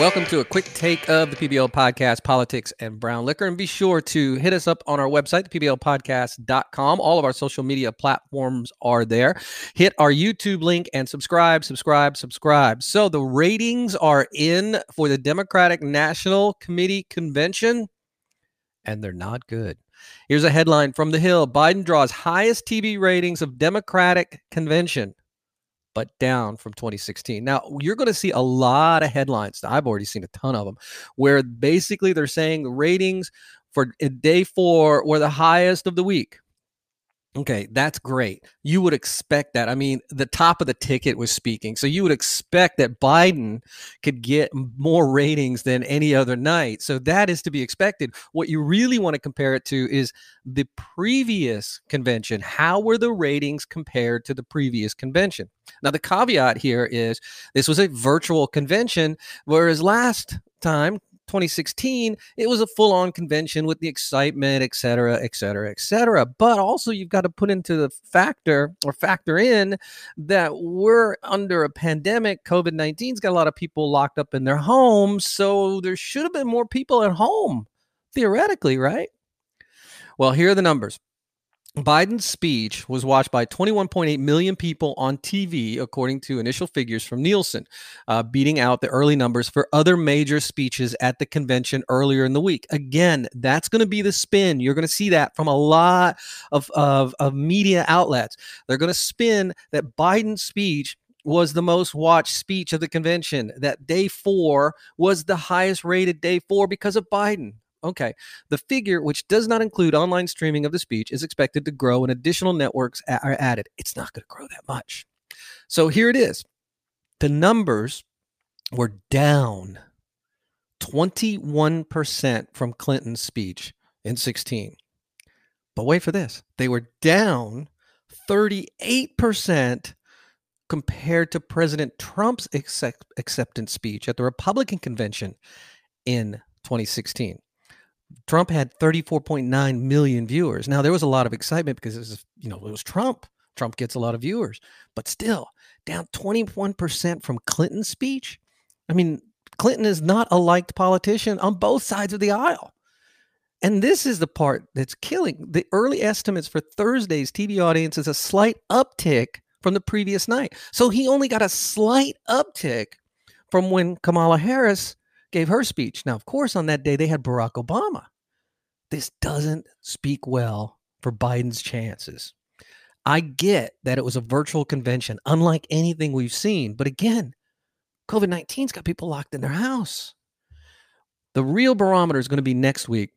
Welcome to a quick take of the PBL podcast, Politics and Brown Liquor. And be sure to hit us up on our website, thepblpodcast.com. All of our social media platforms are there. Hit our YouTube link and subscribe, subscribe, subscribe. So the ratings are in for the Democratic National Committee Convention, and they're not good. Here's a headline from The Hill Biden draws highest TV ratings of Democratic convention but down from 2016. Now, you're going to see a lot of headlines. I've already seen a ton of them where basically they're saying ratings for eh, day four were the highest of the week. Okay, that's great. You would expect that. I mean, the top of the ticket was speaking. So you would expect that Biden could get more ratings than any other night. So that is to be expected. What you really want to compare it to is the previous convention. How were the ratings compared to the previous convention? Now, the caveat here is this was a virtual convention, whereas last time 2016, it was a full on convention with the excitement, et cetera, et cetera, et cetera. But also, you've got to put into the factor or factor in that we're under a pandemic. COVID 19's got a lot of people locked up in their homes. So there should have been more people at home, theoretically, right? Well, here are the numbers. Biden's speech was watched by 21.8 million people on TV, according to initial figures from Nielsen, uh, beating out the early numbers for other major speeches at the convention earlier in the week. Again, that's going to be the spin. You're going to see that from a lot of, of, of media outlets. They're going to spin that Biden's speech was the most watched speech of the convention, that day four was the highest rated day four because of Biden. Okay. The figure, which does not include online streaming of the speech, is expected to grow and additional networks are added. It's not going to grow that much. So here it is. The numbers were down 21% from Clinton's speech in 16. But wait for this. They were down 38% compared to President Trump's accept- acceptance speech at the Republican convention in 2016. Trump had 34.9 million viewers. Now there was a lot of excitement because it was, you know, it was Trump. Trump gets a lot of viewers, but still down 21% from Clinton's speech. I mean, Clinton is not a liked politician on both sides of the aisle. And this is the part that's killing. The early estimates for Thursday's TV audience is a slight uptick from the previous night. So he only got a slight uptick from when Kamala Harris gave her speech. Now, of course, on that day, they had Barack Obama. This doesn't speak well for Biden's chances. I get that it was a virtual convention, unlike anything we've seen. But again, COVID 19's got people locked in their house. The real barometer is going to be next week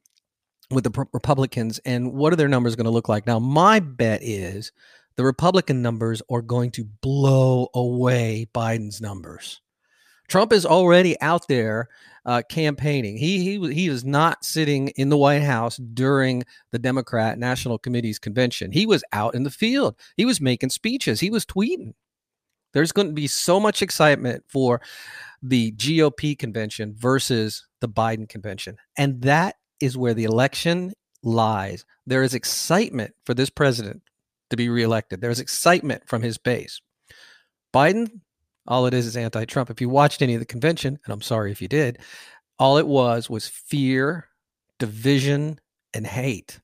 with the Republicans and what are their numbers going to look like. Now, my bet is the Republican numbers are going to blow away Biden's numbers. Trump is already out there uh, campaigning. He he he is not sitting in the White House during the Democrat National Committee's convention. He was out in the field. He was making speeches. He was tweeting. There's going to be so much excitement for the GOP convention versus the Biden convention, and that is where the election lies. There is excitement for this president to be reelected. There's excitement from his base. Biden all it is is anti Trump. If you watched any of the convention, and I'm sorry if you did, all it was was fear, division, and hate.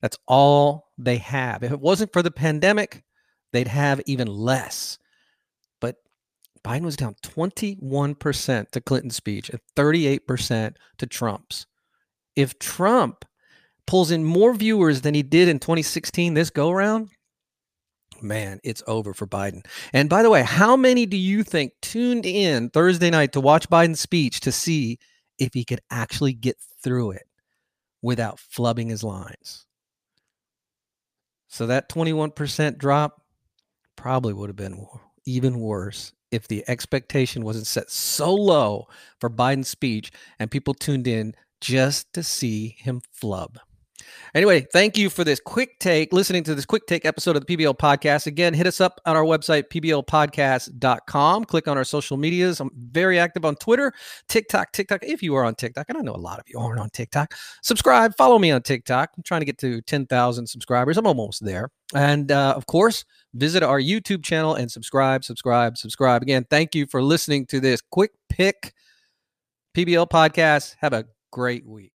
That's all they have. If it wasn't for the pandemic, they'd have even less. But Biden was down 21% to Clinton's speech and 38% to Trump's. If Trump pulls in more viewers than he did in 2016 this go around, man, it's over for Biden. And by the way, how many do you think tuned in Thursday night to watch Biden's speech to see if he could actually get through it without flubbing his lines? So that 21% drop probably would have been even worse if the expectation wasn't set so low for Biden's speech and people tuned in just to see him flub. Anyway, thank you for this quick take, listening to this quick take episode of the PBL podcast. Again, hit us up on our website, pblpodcast.com. Click on our social medias. I'm very active on Twitter, TikTok, TikTok. If you are on TikTok, and I know a lot of you aren't on TikTok, subscribe, follow me on TikTok. I'm trying to get to 10,000 subscribers. I'm almost there. And uh, of course, visit our YouTube channel and subscribe, subscribe, subscribe. Again, thank you for listening to this quick pick PBL Podcast. Have a great week.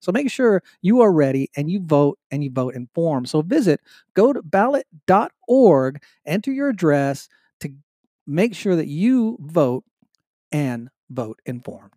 So make sure you are ready and you vote and you vote informed. So visit go to ballot.org, enter your address to make sure that you vote and vote informed.